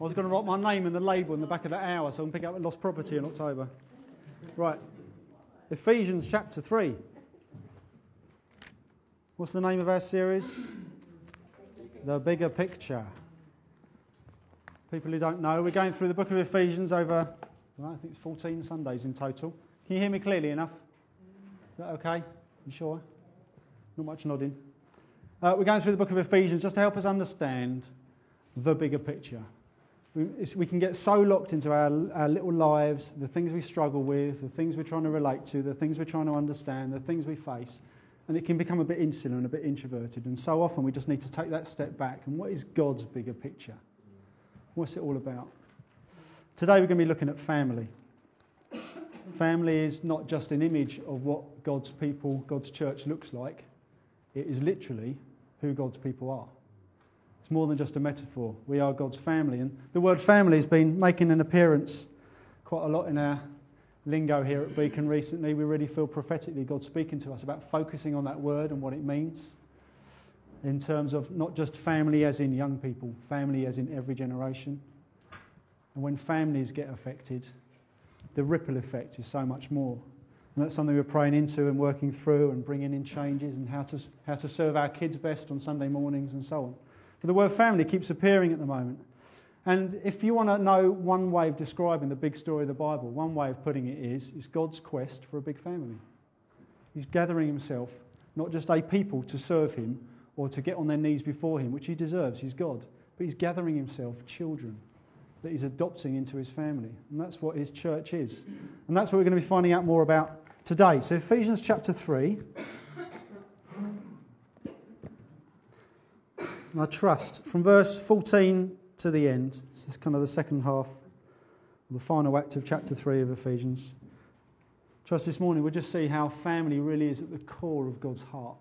I was going to write my name in the label in the back of the hour so I can pick up lost property in October. Right. Ephesians chapter 3. What's the name of our series? The Bigger Picture. People who don't know, we're going through the book of Ephesians over, I think it's 14 Sundays in total. Can you hear me clearly enough? Is that okay? You sure? Not much nodding. Uh, we're going through the book of Ephesians just to help us understand the bigger picture. We, can get so locked into our, our little lives, the things we struggle with, the things we're trying to relate to, the things we're trying to understand, the things we face, and it can become a bit insular and a bit introverted. And so often we just need to take that step back. And what is God's bigger picture? What's it all about? Today we're going to be looking at family. Family is not just an image of what God's people, God's church looks like. It is literally who God's people are. It's more than just a metaphor. We are God's family. And the word family has been making an appearance quite a lot in our lingo here at Beacon recently. We really feel prophetically God speaking to us about focusing on that word and what it means in terms of not just family as in young people, family as in every generation. And when families get affected, the ripple effect is so much more. And that's something we're praying into and working through and bringing in changes and how to, how to serve our kids best on Sunday mornings and so on. But the word family keeps appearing at the moment. And if you want to know one way of describing the big story of the Bible, one way of putting it is, it's God's quest for a big family. He's gathering himself, not just a people to serve him or to get on their knees before him, which he deserves, he's God, but he's gathering himself children that he's adopting into his family. And that's what his church is. And that's what we're going to be finding out more about today. So, Ephesians chapter 3. I trust. From verse 14 to the end, this is kind of the second half, the final act of chapter 3 of Ephesians. Trust this morning, we'll just see how family really is at the core of God's heart.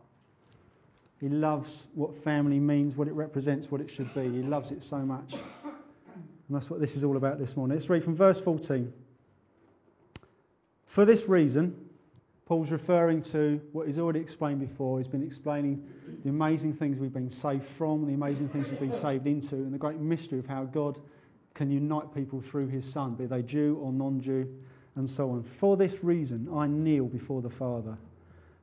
He loves what family means, what it represents, what it should be. He loves it so much. And that's what this is all about this morning. Let's read from verse 14. For this reason, Paul's referring to what he's already explained before. He's been explaining the amazing things we've been saved from, the amazing things we've been saved into, and the great mystery of how God can unite people through his Son, be they Jew or non Jew, and so on. For this reason, I kneel before the Father,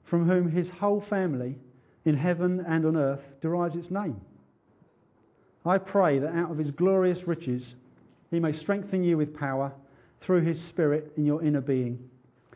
from whom his whole family in heaven and on earth derives its name. I pray that out of his glorious riches he may strengthen you with power through his Spirit in your inner being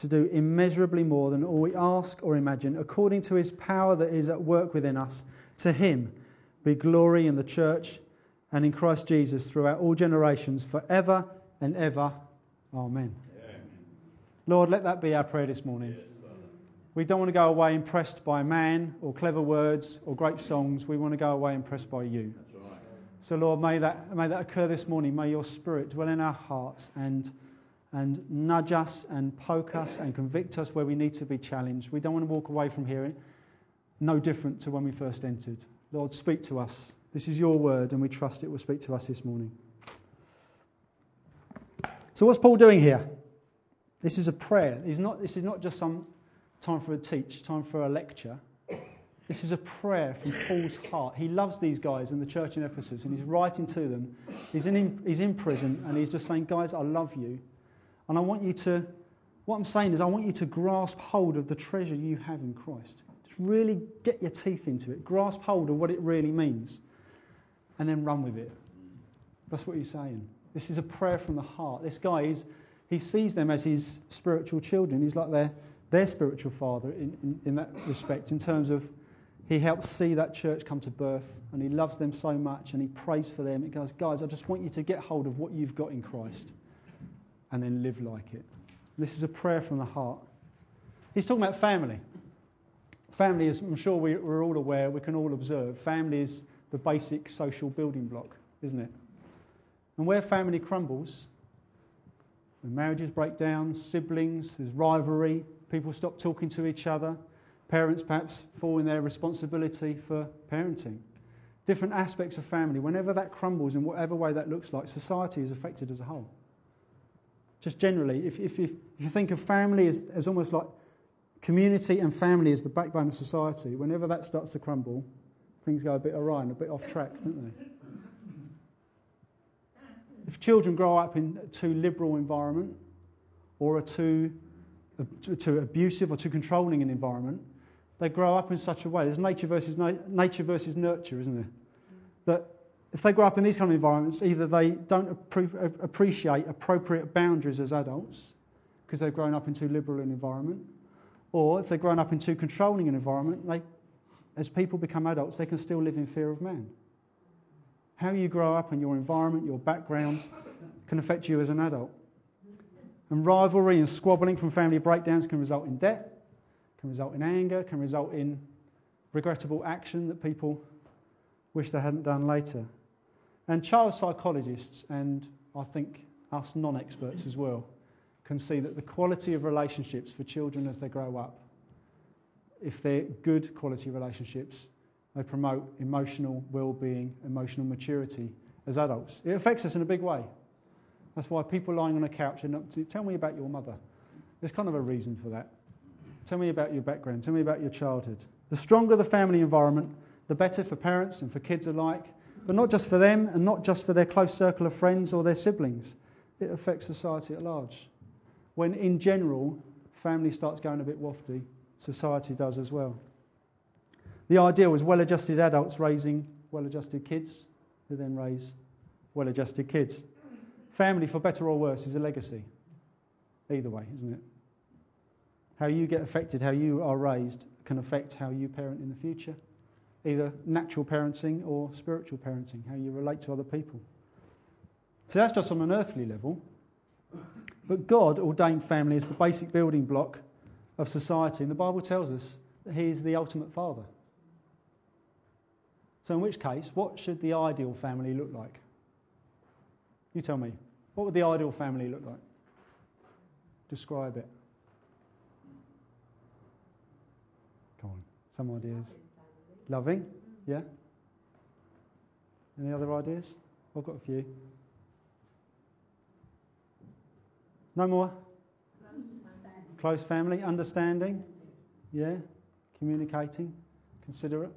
to do immeasurably more than all we ask or imagine, according to his power that is at work within us. To him be glory in the church and in Christ Jesus throughout all generations, forever and ever. Amen. Amen. Lord, let that be our prayer this morning. we don't want to go away impressed by man or clever words or great songs. We want to go away impressed by you. Right. So, Lord, may that, may that occur this morning. May your spirit dwell in our hearts and and nudge us and poke us and convict us where we need to be challenged. We don't want to walk away from here no different to when we first entered. Lord, speak to us. This is your word, and we trust it will speak to us this morning. So, what's Paul doing here? This is a prayer. Not, this is not just some time for a teach, time for a lecture. This is a prayer from Paul's heart. He loves these guys in the church in Ephesus, and he's writing to them. He's in, he's in prison, and he's just saying, Guys, I love you. And I want you to, what I'm saying is, I want you to grasp hold of the treasure you have in Christ. Just really get your teeth into it. Grasp hold of what it really means. And then run with it. That's what he's saying. This is a prayer from the heart. This guy, he sees them as his spiritual children. He's like their, their spiritual father in, in, in that respect, in terms of he helps see that church come to birth and he loves them so much and he prays for them. He goes, Guys, I just want you to get hold of what you've got in Christ and then live like it. This is a prayer from the heart. He's talking about family. Family is, I'm sure we, are all aware, we can all observe, family is the basic social building block, isn't it? And where family crumbles, When marriages break down, siblings, there's rivalry, people stop talking to each other, parents perhaps fall in their responsibility for parenting. Different aspects of family, whenever that crumbles in whatever way that looks like, society is affected as a whole. Just generally, if, if, if you think of family as, as almost like community and family as the backbone of society, whenever that starts to crumble, things go a bit awry and a bit off track, don't they? If children grow up in a too liberal environment or a too, a, too abusive or too controlling an environment, they grow up in such a way. There's nature versus, na- nature versus nurture, isn't there? That if they grow up in these kind of environments, either they don't appre- appreciate appropriate boundaries as adults because they've grown up in too liberal an environment, or if they've grown up in too controlling an environment, they, as people become adults, they can still live in fear of man. How you grow up and your environment, your background, can affect you as an adult. And rivalry and squabbling from family breakdowns can result in debt, can result in anger, can result in regrettable action that people wish they hadn't done later. And child psychologists, and I think us non experts as well, can see that the quality of relationships for children as they grow up, if they're good quality relationships, they promote emotional well being, emotional maturity as adults. It affects us in a big way. That's why people lying on a couch and tell me about your mother. There's kind of a reason for that. Tell me about your background. Tell me about your childhood. The stronger the family environment, the better for parents and for kids alike, but not just for them and not just for their close circle of friends or their siblings. It affects society at large. When in general, family starts going a bit wafty, society does as well. The ideal is well adjusted adults raising well adjusted kids who then raise well adjusted kids. Family, for better or worse, is a legacy. Either way, isn't it? How you get affected, how you are raised, can affect how you parent in the future. Either natural parenting or spiritual parenting, how you relate to other people. So that's just on an earthly level. But God ordained family as the basic building block of society, and the Bible tells us that He is the ultimate father. So, in which case, what should the ideal family look like? You tell me. What would the ideal family look like? Describe it. Come on, some ideas. Loving, yeah? Any other ideas? I've got a few. No more? Close family, understanding, yeah? Communicating, considerate.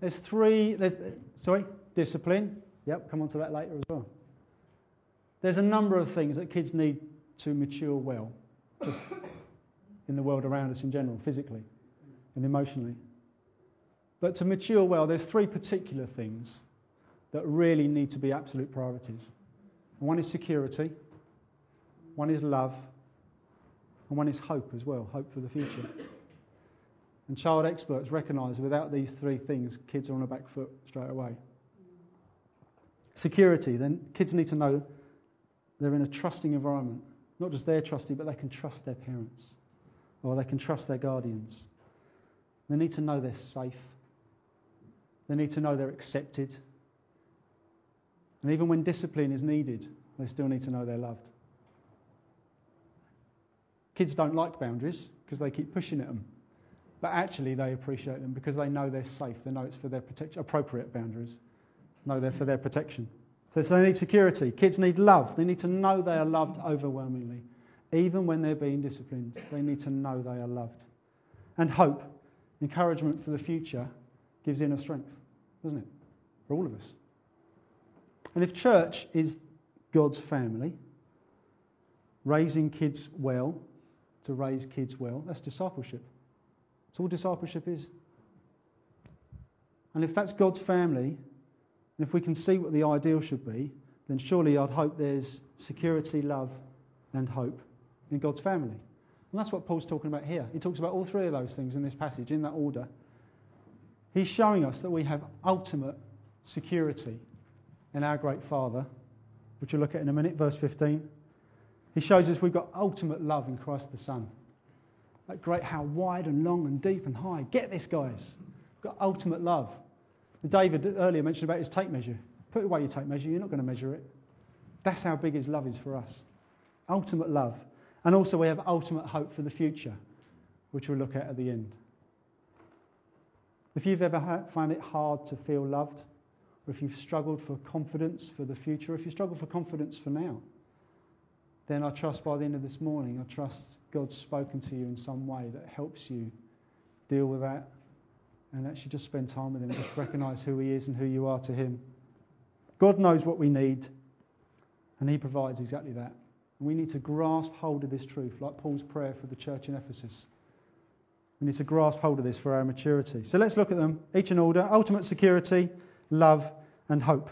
There's three, there's, sorry, discipline. Yep, come on to that later as well. There's a number of things that kids need to mature well, just in the world around us in general, physically and emotionally. But to mature well, there's three particular things that really need to be absolute priorities. one is security, one is love, and one is hope as well hope for the future. And child experts recognise without these three things, kids are on a back foot straight away. Security, then kids need to know they're in a trusting environment. Not just they're trusty, but they can trust their parents or they can trust their guardians. They need to know they're safe. They need to know they're accepted. And even when discipline is needed, they still need to know they're loved. Kids don't like boundaries because they keep pushing at them. But actually, they appreciate them because they know they're safe. They know it's for their protection, appropriate boundaries. Know they're for their protection. So, so they need security. Kids need love. They need to know they are loved overwhelmingly. Even when they're being disciplined, they need to know they are loved. And hope, encouragement for the future, gives inner strength, doesn't it? For all of us. And if church is God's family, raising kids well, to raise kids well, that's discipleship. That's all discipleship is. And if that's God's family, and if we can see what the ideal should be, then surely I'd hope there's security, love, and hope in God's family. And that's what Paul's talking about here. He talks about all three of those things in this passage, in that order. He's showing us that we have ultimate security in our great Father, which we'll look at in a minute, verse 15. He shows us we've got ultimate love in Christ the Son. That great, how wide and long and deep and high. Get this, guys. We've got ultimate love. David earlier mentioned about his tape measure. Put away your tape measure, you're not going to measure it. That's how big his love is for us. ultimate love. And also, we have ultimate hope for the future, which we'll look at at the end. If you've ever found it hard to feel loved, or if you've struggled for confidence for the future, if you struggle for confidence for now, then I trust by the end of this morning, I trust God's spoken to you in some way that helps you deal with that and actually just spend time with Him, just recognize who He is and who you are to Him. God knows what we need, and He provides exactly that. We need to grasp hold of this truth, like Paul's prayer for the church in Ephesus. We need to grasp hold of this for our maturity. So let's look at them each in order ultimate security, love, and hope.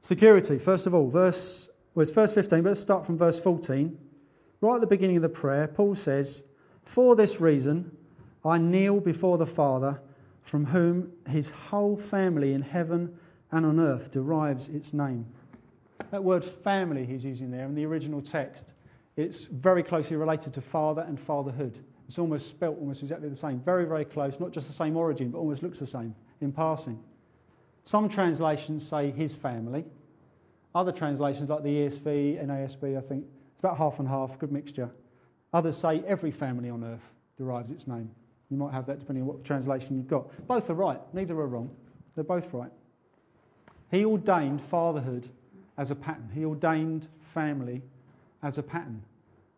Security, first of all, verse, well, it's verse 15, but let's start from verse 14. Right at the beginning of the prayer, Paul says, For this reason, I kneel before the Father, from whom his whole family in heaven and on earth derives its name. That word family he's using there in the original text, it's very closely related to father and fatherhood. It's almost spelt almost exactly the same. Very, very close. Not just the same origin, but almost looks the same in passing. Some translations say his family. Other translations, like the ESV and ASB, I think, it's about half and half, good mixture. Others say every family on earth derives its name. You might have that depending on what translation you've got. Both are right, neither are wrong. They're both right. He ordained fatherhood as a pattern. He ordained family as a pattern.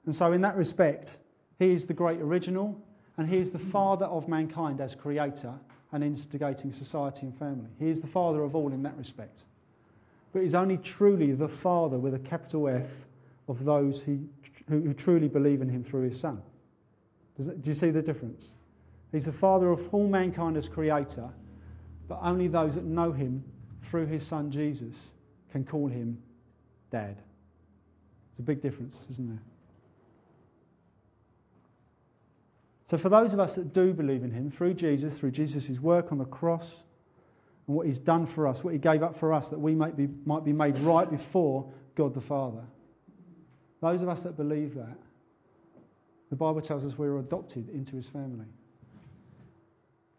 And so, in that respect, he is the great original, and he is the father of mankind as creator and instigating society and family. He is the father of all in that respect. But he's only truly the father with a capital F of those who, who, truly believe in him through his son. That, do you see the difference? He's the father of all mankind as creator, but only those that know him through his son Jesus can call him dad. It's a big difference, isn't there? So, for those of us that do believe in him through Jesus, through Jesus' work on the cross, and what he's done for us, what he gave up for us, that we might be, might be made right before God the Father. Those of us that believe that, the Bible tells us we're adopted into his family.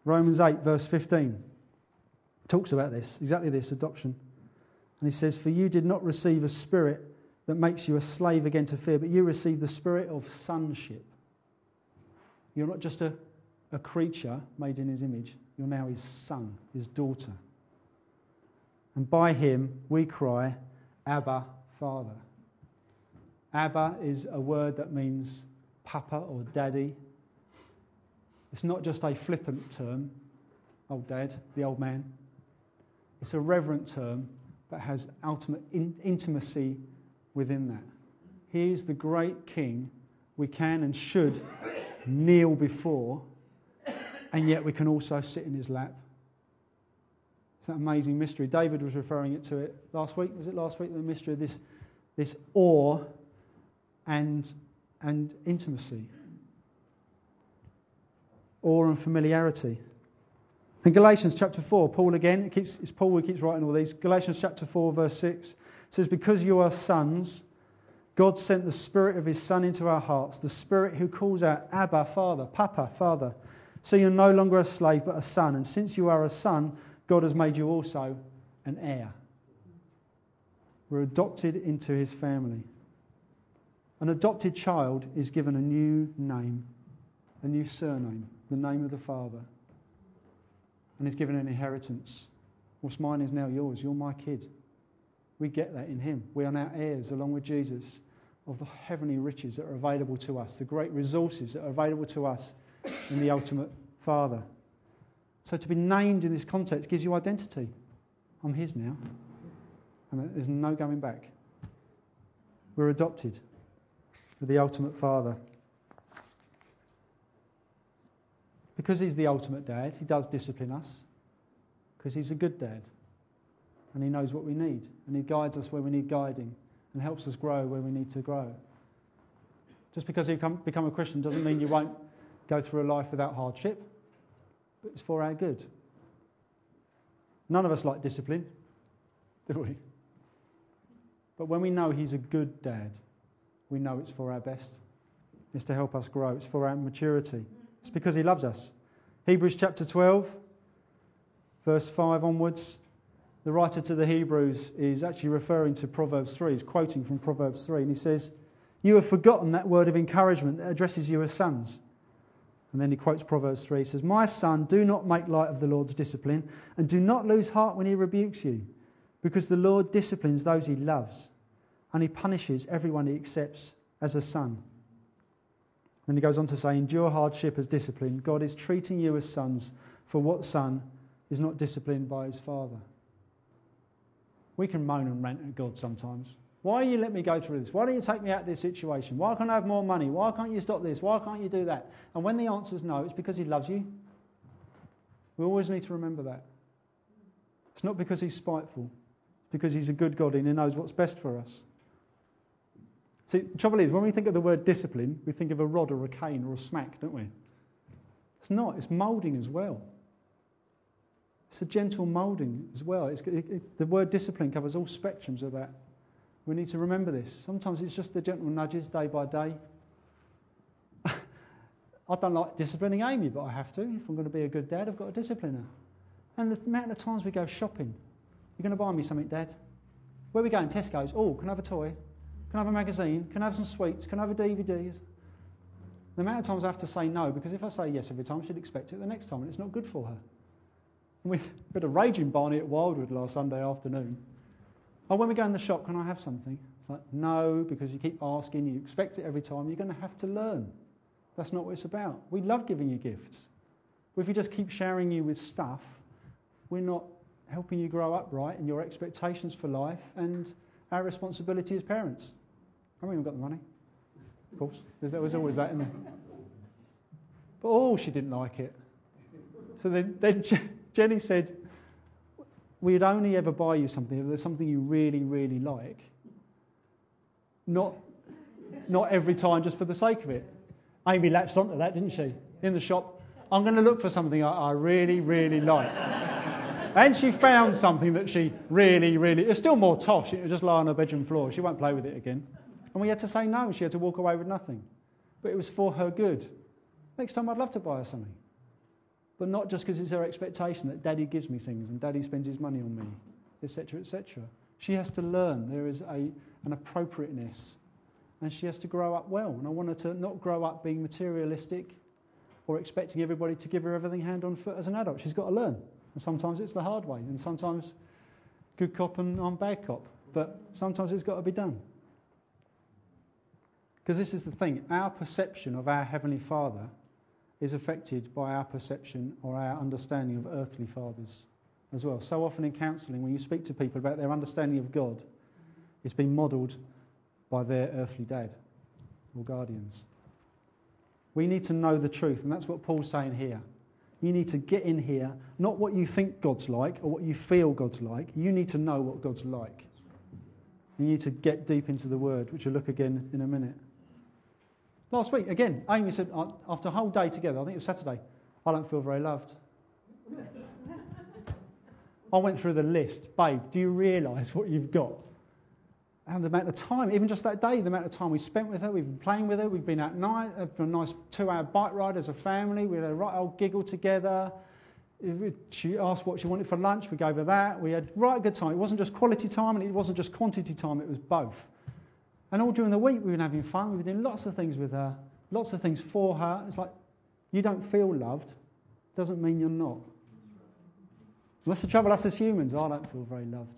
Romans 8, verse 15, talks about this, exactly this adoption. And he says, For you did not receive a spirit that makes you a slave again to fear, but you received the spirit of sonship. You're not just a, a creature made in his image, you're now his son, his daughter. And by him we cry, Abba, Father. Abba is a word that means papa or daddy. It's not just a flippant term, old dad, the old man. It's a reverent term that has ultimate in- intimacy within that. He is the great king we can and should kneel before, and yet we can also sit in his lap. It's an amazing mystery. David was referring it to it last week. Was it last week? The mystery of this, this awe and, and intimacy, awe and familiarity. In Galatians chapter 4, Paul again, it keeps, it's Paul who keeps writing all these. Galatians chapter 4, verse 6 says, Because you are sons, God sent the Spirit of His Son into our hearts, the Spirit who calls out, Abba, Father, Papa, Father. So you're no longer a slave, but a son. And since you are a son, God has made you also an heir. We're adopted into His family. An adopted child is given a new name, a new surname, the name of the Father and is given an inheritance. What's mine is now yours. You're my kid. We get that in Him. We are now heirs, along with Jesus, of the heavenly riches that are available to us, the great resources that are available to us in the ultimate Father. So to be named in this context gives you identity. I'm His now. And there's no going back. We're adopted with the ultimate Father. Because he's the ultimate dad, he does discipline us. Because he's a good dad. And he knows what we need. And he guides us where we need guiding and helps us grow where we need to grow. Just because you become a Christian doesn't mean you won't go through a life without hardship, but it's for our good. None of us like discipline, do we? But when we know he's a good dad, we know it's for our best. It's to help us grow, it's for our maturity. It's because he loves us. Hebrews chapter 12, verse 5 onwards. The writer to the Hebrews is actually referring to Proverbs 3. He's quoting from Proverbs 3, and he says, You have forgotten that word of encouragement that addresses you as sons. And then he quotes Proverbs 3. He says, My son, do not make light of the Lord's discipline, and do not lose heart when he rebukes you, because the Lord disciplines those he loves, and he punishes everyone he accepts as a son. Then he goes on to say, Endure hardship as discipline. God is treating you as sons, for what son is not disciplined by his father? We can moan and rant at God sometimes. Why are you let me go through this? Why don't you take me out of this situation? Why can't I have more money? Why can't you stop this? Why can't you do that? And when the answer is no, it's because He loves you. We always need to remember that. It's not because He's spiteful, it's because He's a good God and He knows what's best for us. See, the trouble is, when we think of the word discipline, we think of a rod or a cane or a smack, don't we? It's not, it's moulding as well. It's a gentle moulding as well. It, it, the word discipline covers all spectrums of that. We need to remember this. Sometimes it's just the gentle nudges day by day. I don't like disciplining Amy, but I have to. If I'm going to be a good dad, I've got to discipline her. And the amount of times we go shopping, you're going to buy me something, Dad? Where are we going? Tesco's. Oh, can I have a toy? Can I have a magazine? Can I have some sweets? Can I have a DVD? The amount of times I have to say no, because if I say yes every time, she'd expect it the next time, and it's not good for her. And we had a raging Barney at Wildwood last Sunday afternoon. Oh, when we go in the shop, can I have something? It's like, no, because you keep asking, you expect it every time, you're going to have to learn. That's not what it's about. We love giving you gifts. But if we just keep showering you with stuff, we're not helping you grow up right in your expectations for life and our responsibility as parents. I mean, we've got the money, of course. There was always that in there. But oh, she didn't like it. So then, then Jenny said, we'd only ever buy you something if there's something you really, really like. Not, not every time just for the sake of it. Amy latched onto that, didn't she? In the shop, I'm going to look for something I, I really, really like. and she found something that she really, really. It's still more tosh. It was just lie on her bedroom floor. She won't play with it again. And we had to say no. She had to walk away with nothing. But it was for her good. Next time, I'd love to buy her something but not just because it's her expectation that daddy gives me things and daddy spends his money on me, etc., etc. She has to learn there is a, an appropriateness and she has to grow up well. And I want her to not grow up being materialistic or expecting everybody to give her everything hand on foot as an adult. She's got to learn. And sometimes it's the hard way, and sometimes good cop and I'm bad cop. But sometimes it's got to be done. Because this is the thing our perception of our Heavenly Father is affected by our perception or our understanding of earthly fathers as well. So often in counselling, when you speak to people about their understanding of God, it's been modelled by their earthly dad or guardians. We need to know the truth, and that's what Paul's saying here. You need to get in here, not what you think God's like or what you feel God's like. You need to know what God's like. You need to get deep into the Word, which we'll look again in a minute. Last week, again, Amy said, uh, after a whole day together, I think it was Saturday, I don't feel very loved. I went through the list. Babe, do you realise what you've got? And the amount of time, even just that day, the amount of time we spent with her, we've been playing with her, we've been out night, a nice two hour bike ride as a family, we had a right old giggle together. She asked what she wanted for lunch, we gave her that. We had right good time. It wasn't just quality time and it wasn't just quantity time, it was both. And all during the week, we've been having fun. We've been doing lots of things with her, lots of things for her. It's like, you don't feel loved, doesn't mean you're not. And that's the trouble, us as humans. I don't feel very loved.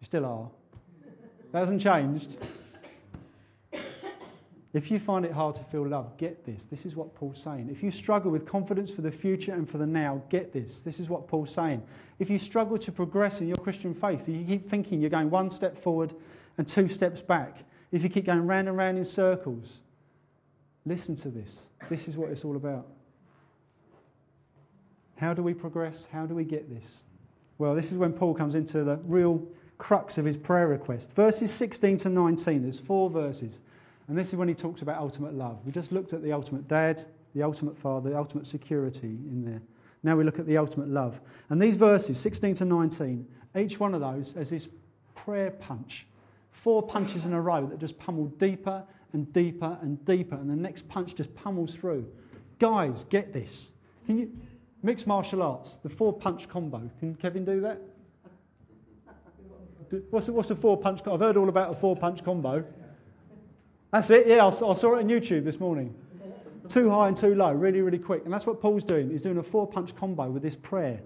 You still are. That hasn't changed. If you find it hard to feel loved, get this. This is what Paul's saying. If you struggle with confidence for the future and for the now, get this. This is what Paul's saying. If you struggle to progress in your Christian faith, you keep thinking you're going one step forward and two steps back, if you keep going round and round in circles, listen to this. This is what it's all about. How do we progress? How do we get this? Well, this is when Paul comes into the real crux of his prayer request. Verses 16 to 19, there's four verses. And this is when he talks about ultimate love. We just looked at the ultimate dad, the ultimate father, the ultimate security in there. Now we look at the ultimate love. And these verses, 16 to 19, each one of those has this prayer punch four punches in a row that just pummel deeper and deeper and deeper, and the next punch just pummels through. Guys, get this. Can you, Mixed martial arts, the four punch combo. Can Kevin do that? What's a, what's a four punch? I've heard all about a four punch combo. That's it. Yeah, I saw, I saw it on YouTube this morning. Too high and too low, really, really quick. And that's what Paul's doing. He's doing a four punch combo with this prayer.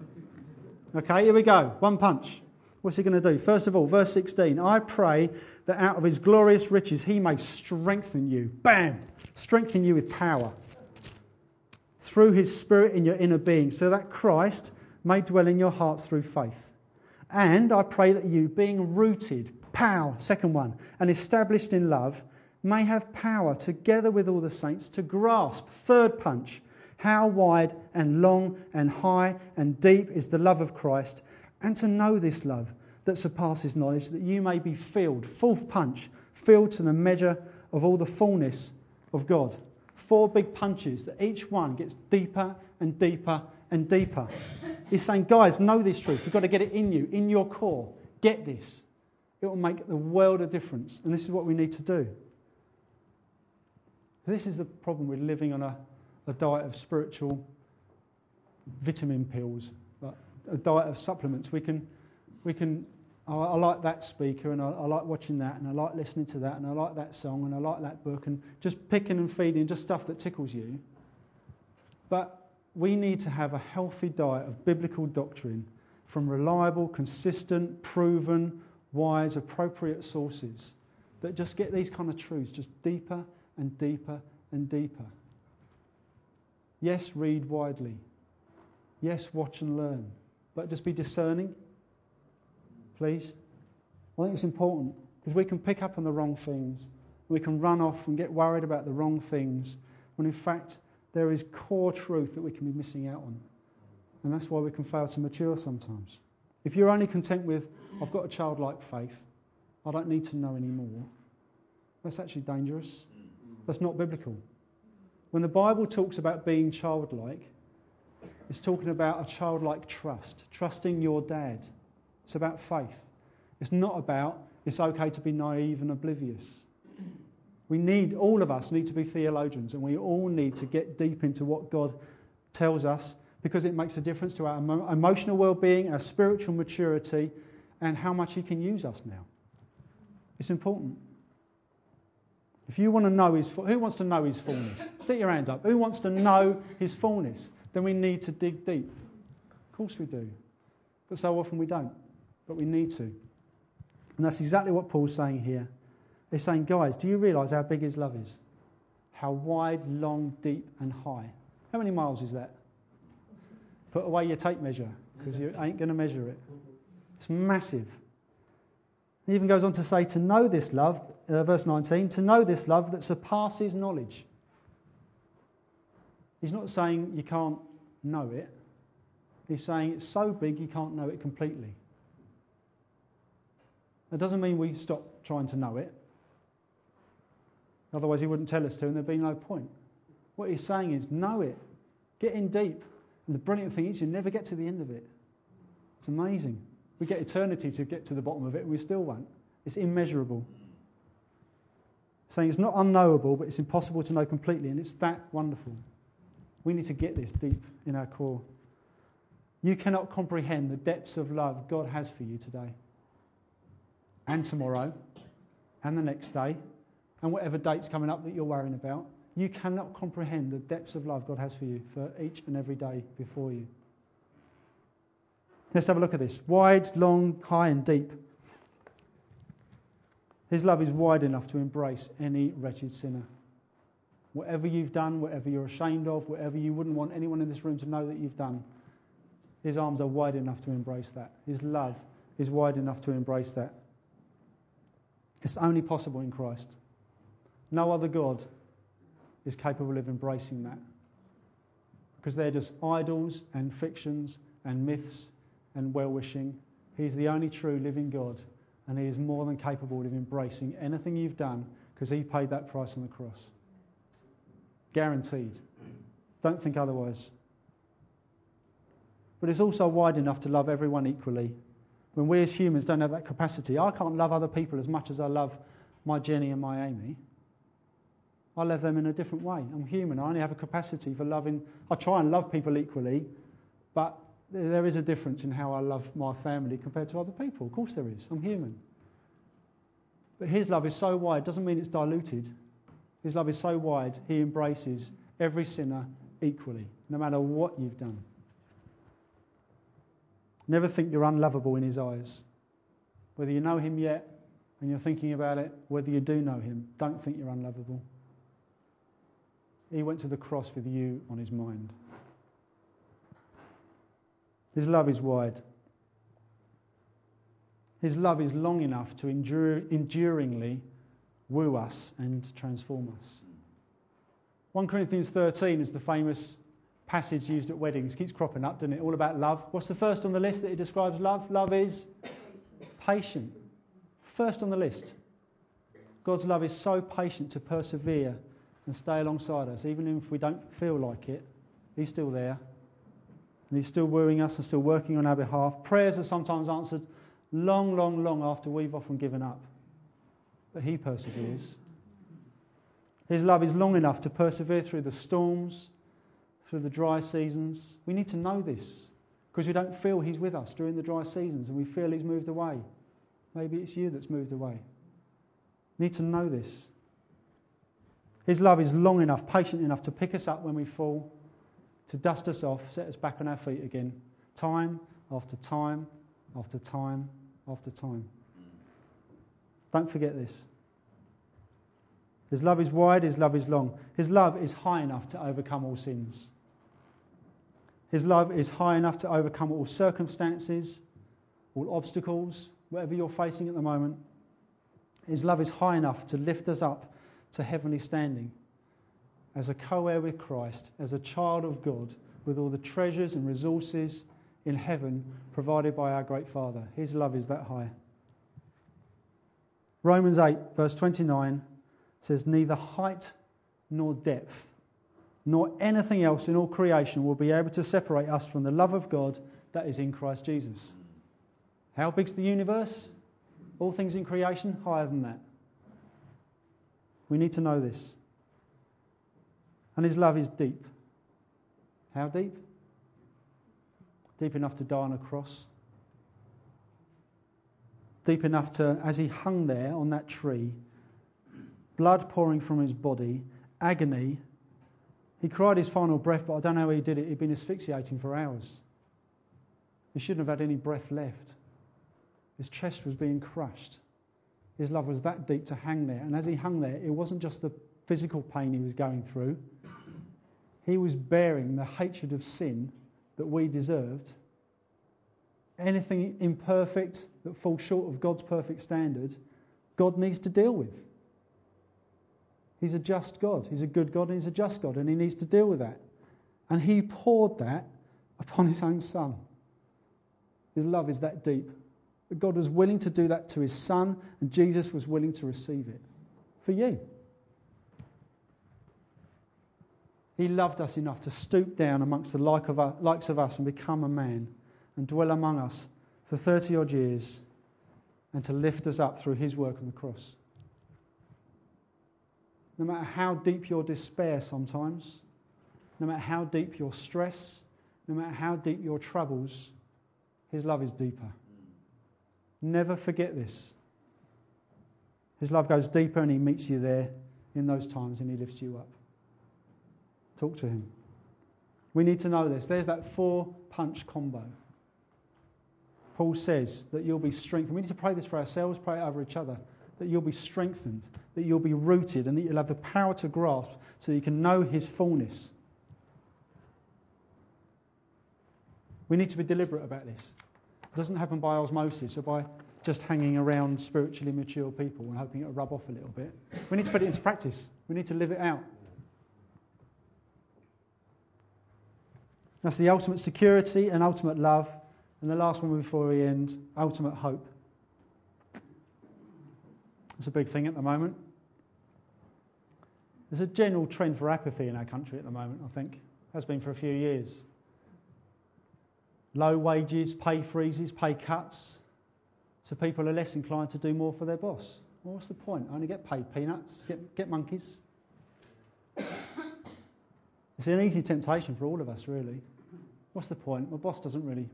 Okay, here we go. One punch. What's he going to do? First of all, verse 16 I pray that out of his glorious riches he may strengthen you. Bam! Strengthen you with power through his spirit in your inner being, so that Christ may dwell in your hearts through faith. And I pray that you, being rooted, power, second one, and established in love, may have power together with all the saints to grasp, third punch, how wide and long and high and deep is the love of Christ, and to know this love that surpasses knowledge, that you may be filled, fourth punch, filled to the measure of all the fullness of God. Four big punches that each one gets deeper and deeper and deeper. He's saying, guys, know this truth. You've got to get it in you, in your core. Get this. It will make the world of difference. And this is what we need to do. This is the problem with living on a, a diet of spiritual vitamin pills, a diet of supplements. We can, we can I, I like that speaker and I, I, like watching that and I like listening to that and I like that song and I like that book and just picking and feeding just stuff that tickles you. But we need to have a healthy diet of biblical doctrine from reliable, consistent, proven, wise, appropriate sources that just get these kind of truths just deeper and deeper and deeper. Yes, read widely. Yes, watch and learn. But just be discerning please? I think it's important because we can pick up on the wrong things. We can run off and get worried about the wrong things when in fact there is core truth that we can be missing out on. And that's why we can fail to mature sometimes. If you're only content with, I've got a childlike faith, I don't need to know anymore, that's actually dangerous. That's not biblical. When the Bible talks about being childlike, it's talking about a childlike trust, trusting your dad, it's about faith. It's not about it's okay to be naive and oblivious. We need, all of us need to be theologians, and we all need to get deep into what God tells us because it makes a difference to our emotional well being, our spiritual maturity, and how much He can use us now. It's important. If you want to know His, who wants to know His fullness? Stick your hands up. Who wants to know His fullness? Then we need to dig deep. Of course we do. But so often we don't but we need to. And that's exactly what Paul's saying here. He's saying, guys, do you realize how big his love is? How wide, long, deep, and high. How many miles is that? Put away your tape measure because you ain't going to measure it. It's massive. He even goes on to say, to know this love, uh, verse 19, to know this love that surpasses knowledge. He's not saying you can't know it. He's saying it's so big you can't know it completely. That doesn't mean we stop trying to know it. Otherwise, he wouldn't tell us to, and there'd be no point. What he's saying is, know it, get in deep. And the brilliant thing is, you never get to the end of it. It's amazing. We get eternity to get to the bottom of it, and we still won't. It's immeasurable. Saying it's not unknowable, but it's impossible to know completely, and it's that wonderful. We need to get this deep in our core. You cannot comprehend the depths of love God has for you today and tomorrow and the next day and whatever date's coming up that you're worrying about. You cannot comprehend the depths of love God has for you for each and every day before you. Let's have a look at this. Wide, long, high, and deep. His love is wide enough to embrace any wretched sinner. Whatever you've done, whatever you're ashamed of, whatever you wouldn't want anyone in this room to know that you've done, his arms are wide enough to embrace that. His love is wide enough to embrace that. It's only possible in Christ. No other God is capable of embracing that. Because they're just idols and fictions and myths and well wishing. He's the only true living God, and He is more than capable of embracing anything you've done because He paid that price on the cross. Guaranteed. Don't think otherwise. But it's also wide enough to love everyone equally when we as humans don't have that capacity. I can't love other people as much as I love my Jenny and my Amy. I love them in a different way. I'm human. I only have a capacity for loving. I try and love people equally, But there is a difference in how I love my family compared to other people. Of course, there is. I'm human. But His love is so wide, doesn't mean it's diluted. His love is so wide, He embraces every sinner equally, no matter what you've done. Never think you're unlovable in His eyes. Whether you know Him yet and you're thinking about it, whether you do know Him, don't think you're unlovable. He went to the cross with you on His mind. His love is wide. His love is long enough to endure, enduringly woo us and transform us. 1 Corinthians 13 is the famous passage used at weddings. Keeps cropping up, doesn't it? All about love. What's the first on the list that it describes love? Love is patient. First on the list. God's love is so patient to persevere and stay alongside us, even if we don't feel like it. He's still there. And He's still wooing us and still working on our behalf. Prayers are sometimes answered long, long, long after we've often given up. But He perseveres. His love is long enough to persevere through the storms, through the dry seasons. We need to know this because we don't feel He's with us during the dry seasons and we feel He's moved away. Maybe it's you that's moved away. We need to know this. His love is long enough, patient enough to pick us up when we fall to dust us off, set us back on our feet again, time after time after time after time. Don't forget this. His love is wide, His love is long. His love is high enough to overcome all sins. His love is high enough to overcome all circumstances, all obstacles, whatever you're facing at the moment. His love is high enough to lift us up to heavenly standing as a co heir with Christ, as a child of God, with all the treasures and resources in heaven provided by our great Father. His love is that high. Romans 8, verse 29 says, Neither height nor depth, nor anything else in all creation will be able to separate us from the love of God that is in Christ Jesus. How big's the universe? All things in creation? Higher than that. We need to know this. And his love is deep. How deep? Deep enough to die on a cross. Deep enough to, as he hung there on that tree, blood pouring from his body, agony. He cried his final breath, but I don't know how he did it. He'd been asphyxiating for hours. He shouldn't have had any breath left. His chest was being crushed. His love was that deep to hang there. And as he hung there, it wasn't just the physical pain he was going through, he was bearing the hatred of sin that we deserved. Anything imperfect that falls short of God's perfect standard, God needs to deal with. He's a just God. He's a good God and He's a just God, and He needs to deal with that. And He poured that upon His own Son. His love is that deep. But God was willing to do that to His Son, and Jesus was willing to receive it for you. He loved us enough to stoop down amongst the like of, likes of us and become a man and dwell among us for 30 odd years and to lift us up through his work on the cross. No matter how deep your despair sometimes, no matter how deep your stress, no matter how deep your troubles, his love is deeper. Never forget this. His love goes deeper and he meets you there in those times and he lifts you up. Talk to him. We need to know this. There's that four punch combo. Paul says that you'll be strengthened. We need to pray this for ourselves, pray it over each other. That you'll be strengthened, that you'll be rooted, and that you'll have the power to grasp so that you can know his fullness. We need to be deliberate about this. It doesn't happen by osmosis or by just hanging around spiritually mature people and hoping it'll rub off a little bit. We need to put it into practice. We need to live it out. That's the ultimate security and ultimate love. And the last one before we end ultimate hope. It's a big thing at the moment. There's a general trend for apathy in our country at the moment, I think. Has been for a few years. Low wages, pay freezes, pay cuts. So people are less inclined to do more for their boss. Well, what's the point? I only get paid peanuts, get, get monkeys. It's an easy temptation for all of us, really. what's the point? My boss doesn't really,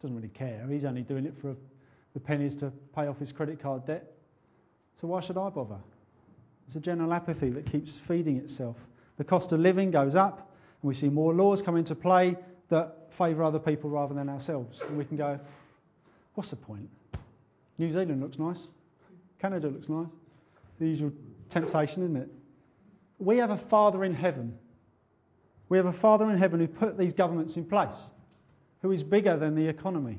doesn't really care. He's only doing it for the pennies to pay off his credit card debt. So why should I bother? It's a general apathy that keeps feeding itself. The cost of living goes up, and we see more laws come into play that favour other people rather than ourselves. And we can go, what's the point? New Zealand looks nice. Canada looks nice. The usual temptation, isn't it? We have a Father in heaven. We have a Father in heaven who put these governments in place, who is bigger than the economy,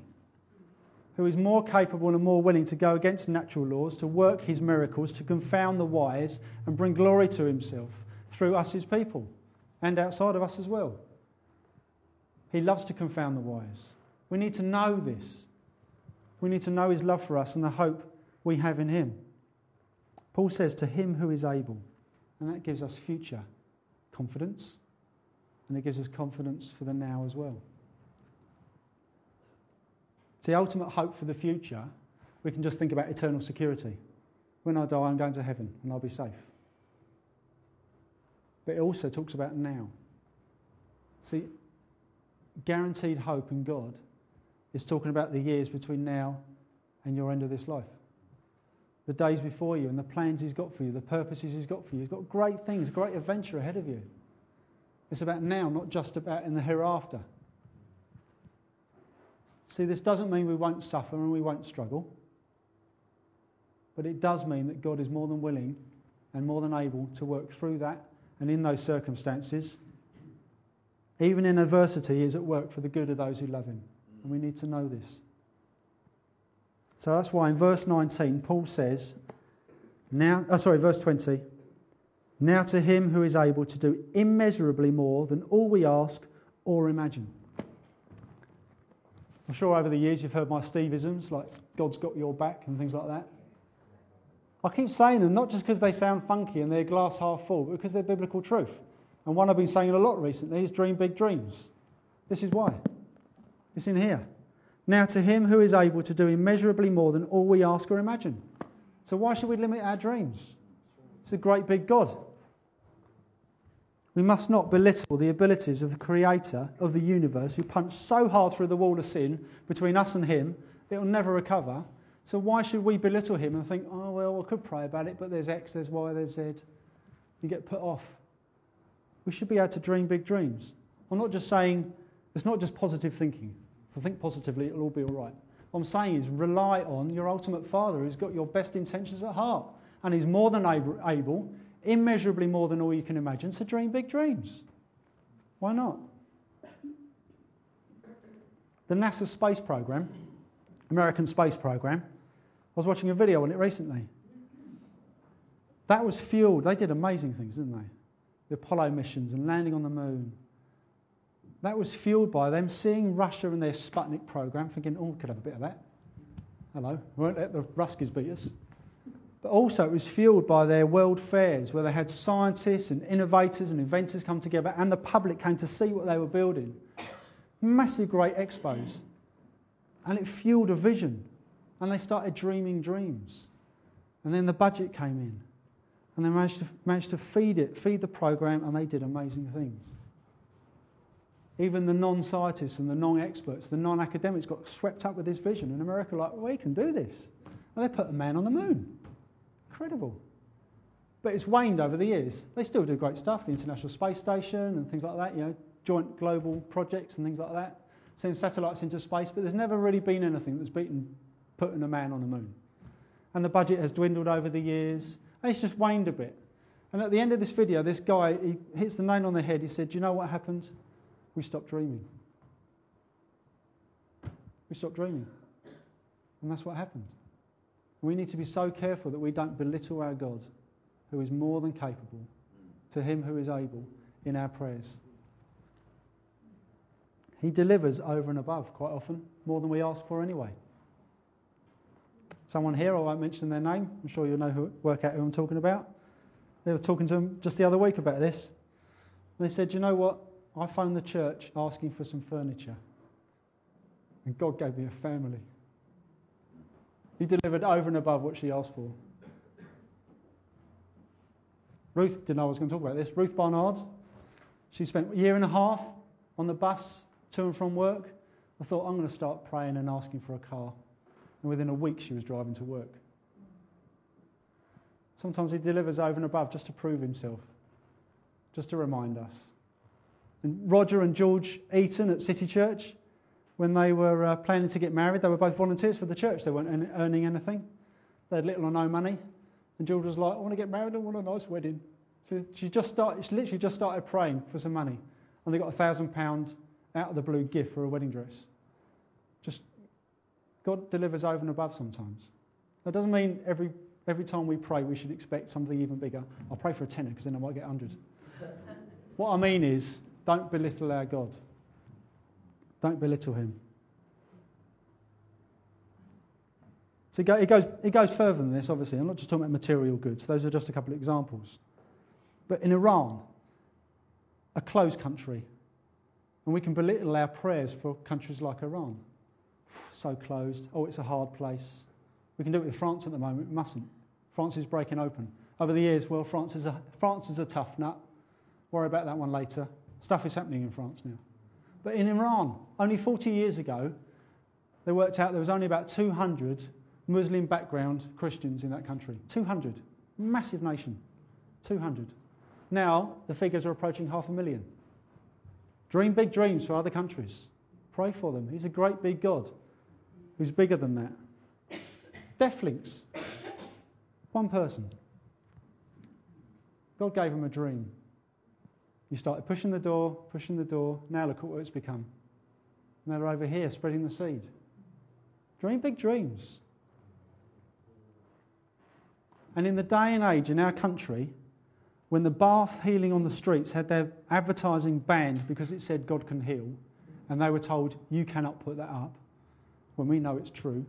who is more capable and more willing to go against natural laws, to work his miracles, to confound the wise, and bring glory to himself through us, his people, and outside of us as well. He loves to confound the wise. We need to know this. We need to know his love for us and the hope we have in him. Paul says, To him who is able. And that gives us future confidence. And it gives us confidence for the now as well. The ultimate hope for the future. We can just think about eternal security. When I die, I'm going to heaven and I'll be safe. But it also talks about now. See, guaranteed hope in God is talking about the years between now and your end of this life. The days before you and the plans He's got for you, the purposes He's got for you. He's got great things, great adventure ahead of you. It's about now, not just about in the hereafter. See, this doesn't mean we won't suffer and we won't struggle, but it does mean that God is more than willing and more than able to work through that and in those circumstances even in adversity, He is at work for the good of those who love Him. And we need to know this. So that's why in verse 19, Paul says, now, oh, sorry, verse 20, now to Him who is able to do immeasurably more than all we ask or imagine. I'm sure over the years you've heard my Steveisms, like God's got your back and things like that. I keep saying them not just because they sound funky and they're glass half full, but because they're biblical truth. And one I've been saying a lot recently is dream big dreams. This is why. It's in here. Now, to him who is able to do immeasurably more than all we ask or imagine. So, why should we limit our dreams? It's a great big God. We must not belittle the abilities of the creator of the universe who punched so hard through the wall of sin between us and him, it will never recover. So, why should we belittle him and think, oh, well, I could pray about it, but there's X, there's Y, there's Z? You get put off. We should be able to dream big dreams. I'm not just saying, it's not just positive thinking. If I think positively, it'll all be all right. What I'm saying is rely on your ultimate Father who's got your best intentions at heart. And he's more than able, able, immeasurably more than all you can imagine, to dream big dreams. Why not? The NASA space program, American space program, I was watching a video on it recently. That was fueled, they did amazing things, didn't they? the Apollo missions and landing on the moon. That was fueled by them seeing Russia and their Sputnik program, thinking, oh, we could have a bit of that. Hello, we won't let the Ruskies beat us. But also, it was fueled by their world fairs where they had scientists and innovators and inventors come together, and the public came to see what they were building. Massive, great expos. And it fueled a vision. And they started dreaming dreams. And then the budget came in and they managed to, managed to feed it, feed the program, and they did amazing things. Even the non scientists and the non experts, the non academics got swept up with this vision. And America, like, we can do this. And they put a man on the moon. Incredible. But it's waned over the years. They still do great stuff, the International Space Station and things like that, you know, joint global projects and things like that, send satellites into space, but there's never really been anything that's beaten putting a man on the moon. And the budget has dwindled over the years. And it's just waned a bit. And at the end of this video, this guy, he hits the nail on the head. He said, Do you know what happened? We stopped dreaming. We stopped dreaming. And that's what happened. We need to be so careful that we don't belittle our God, who is more than capable, to him who is able in our prayers. He delivers over and above quite often, more than we ask for anyway someone here, I won't mention their name, I'm sure you'll know who, work out who I'm talking about. They were talking to him just the other week about this. They said, you know what? I phoned the church asking for some furniture. And God gave me a family. He delivered over and above what she asked for. Ruth didn't know I was going to talk about this. Ruth Barnard, she spent a year and a half on the bus to and from work. I thought, I'm going to start praying and asking for a car. And within a week, she was driving to work. Sometimes He delivers over and above just to prove Himself, just to remind us. And Roger and George Eaton at City Church, when they were uh, planning to get married, they were both volunteers for the church. They weren't earning anything. They had little or no money. And George was like, I want to get married, I want a nice wedding. So she just started, she literally just started praying for some money. And they got a thousand pound out of the blue gift for a wedding dress. Just God delivers over and above sometimes. That doesn't mean every every time we pray we should expect something even bigger. I'll pray for a tenner because then I might get a hundred. what I mean is don't belittle our God. Don't belittle him. So it goes, it goes further than this, obviously. I'm not just talking about material goods, those are just a couple of examples. But in Iran, a closed country, and we can belittle our prayers for countries like Iran. So closed. Oh, it's a hard place. We can do it with France at the moment. We mustn't. France is breaking open. Over the years, well, France is a, France is a tough nut. Worry about that one later. Stuff is happening in France now. But in Iran, only 40 years ago, they worked out there was only about 200 Muslim background Christians in that country. 200. Massive nation. 200. Now the figures are approaching half a million. Dream big dreams for other countries. Pray for them. He's a great big God who's bigger than that. Deaflinks. One person. God gave him a dream. You started pushing the door, pushing the door. Now look at what it's become. Now they're over here spreading the seed. Dream big dreams. And in the day and age in our country, when the bath healing on the streets had their advertising banned because it said God can heal, and they were told, you cannot put that up, when we know it's true,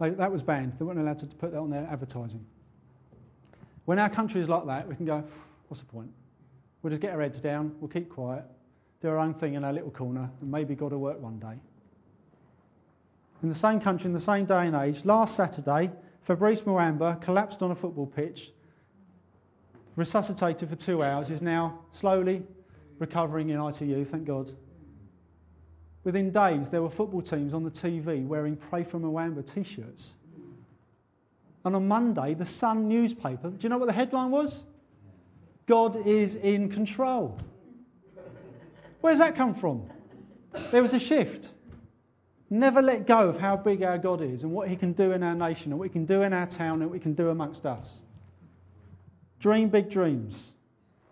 they, that was banned. They weren't allowed to put that on their advertising. When our country is like that, we can go, what's the point? We'll just get our heads down, we'll keep quiet, do our own thing in our little corner, and maybe God will work one day. In the same country, in the same day and age, last Saturday, Fabrice Muamba collapsed on a football pitch, resuscitated for two hours, is now slowly recovering in ITU, thank God. Within days, there were football teams on the TV wearing Pray for Muamba t shirts. And on Monday, the Sun newspaper, do you know what the headline was? God is in control. Where does that come from? There was a shift. Never let go of how big our God is and what He can do in our nation and what He can do in our town and what He can do amongst us. Dream big dreams.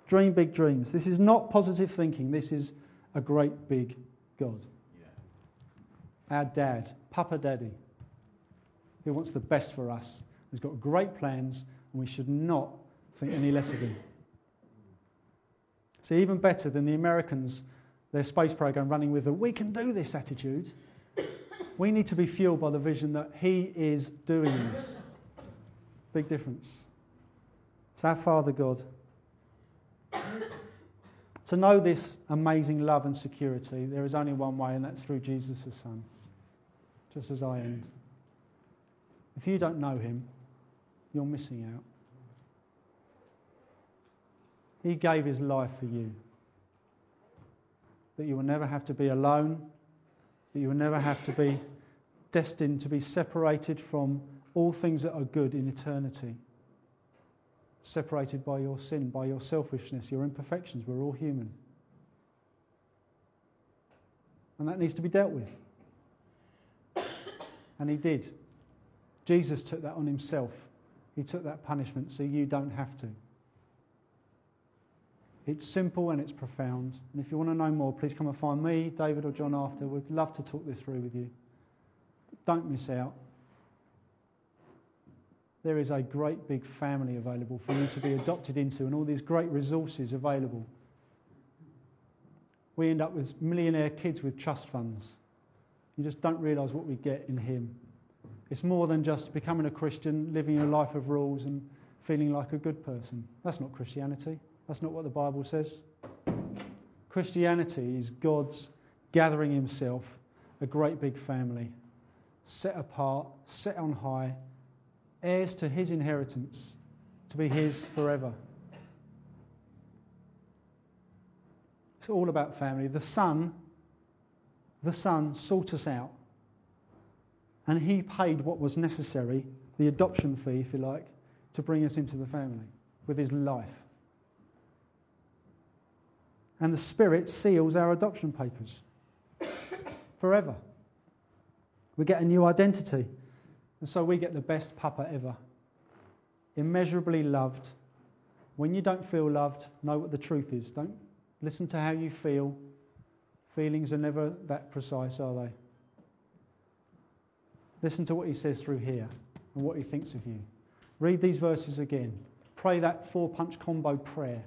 Dream big dreams. This is not positive thinking. This is a great big God. Yeah. Our dad, Papa Daddy, who wants the best for us, who's got great plans, and we should not think any less of him. See, even better than the Americans, their space program running with a we can do this attitude. We need to be fueled by the vision that He is doing this. Big difference. It's our Father God. To know this amazing love and security, there is only one way, and that's through Jesus' Son. Just as I end. If you don't know Him, you're missing out. He gave His life for you. That you will never have to be alone that you will never have to be destined to be separated from all things that are good in eternity. Separated by your sin, by your selfishness, your imperfections. We're all human. And that needs to be dealt with. And he did. Jesus took that on himself. He took that punishment so you don't have to. It's simple and it's profound. And if you want to know more, please come and find me, David, or John after. We'd love to talk this through with you. Don't miss out. There is a great big family available for you to be adopted into, and all these great resources available. We end up with millionaire kids with trust funds. You just don't realise what we get in Him. It's more than just becoming a Christian, living a life of rules, and feeling like a good person. That's not Christianity. That's not what the Bible says. Christianity is God's gathering himself, a great big family, set apart, set on high, heirs to his inheritance, to be his forever. It's all about family. The Son, the Son sought us out. And he paid what was necessary, the adoption fee, if you like, to bring us into the family with his life. And the Spirit seals our adoption papers forever. We get a new identity. And so we get the best papa ever. Immeasurably loved. When you don't feel loved, know what the truth is. Don't listen to how you feel. Feelings are never that precise, are they? Listen to what he says through here and what he thinks of you. Read these verses again. Pray that four punch combo prayer.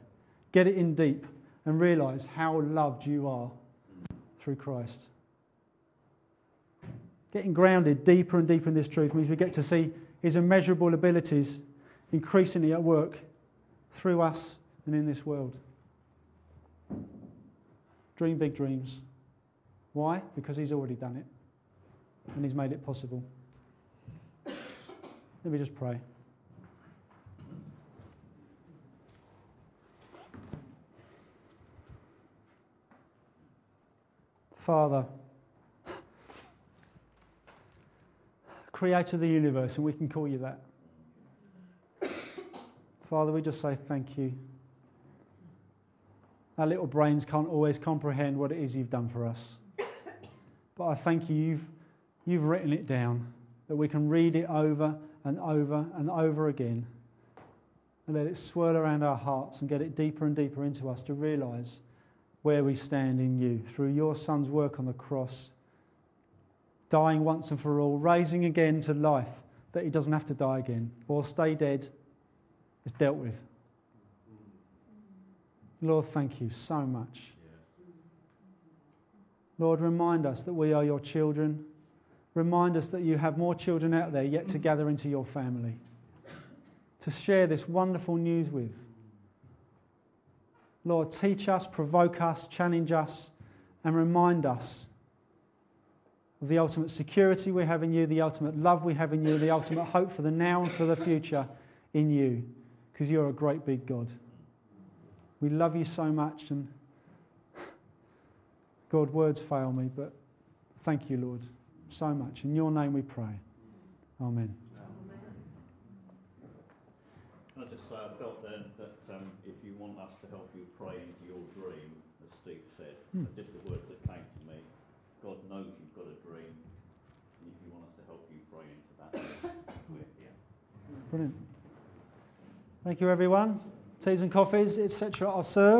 Get it in deep and realize how loved you are through Christ. Getting grounded deeper and deeper in this truth means we get to see his immeasurable abilities increasingly at work through us and in this world. Dream big dreams. Why? Because he's already done it and he's made it possible. Let me just pray. Father, creator of the universe, and we can call you that. Father, we just say thank you. Our little brains can't always comprehend what it is you've done for us. But I thank you, you've, you've written it down, that we can read it over and over and over again and let it swirl around our hearts and get it deeper and deeper into us to realize where we stand in you through your Son's work on the cross, dying once and for all, raising again to life, that he doesn't have to die again or stay dead. It's dealt with. Lord, thank you so much. Lord, remind us that we are your children. Remind us that you have more children out there yet to gather into your family, to share this wonderful news with. Lord, teach us, provoke us, challenge us, and remind us of the ultimate security we have in you, the ultimate love we have in you, the ultimate hope for the now and for the future in you, because you're a great big God. We love you so much, and God, words fail me, but thank you, Lord, so much. In your name we pray. Amen. Can I just say, I felt then that um, if you want us to help you pray into your dream, as Steve said, Hmm. just the words that came to me, God knows you've got a dream, and if you want us to help you pray into that, we're here. Brilliant. Thank you, everyone. Teas and coffees, etc., are served.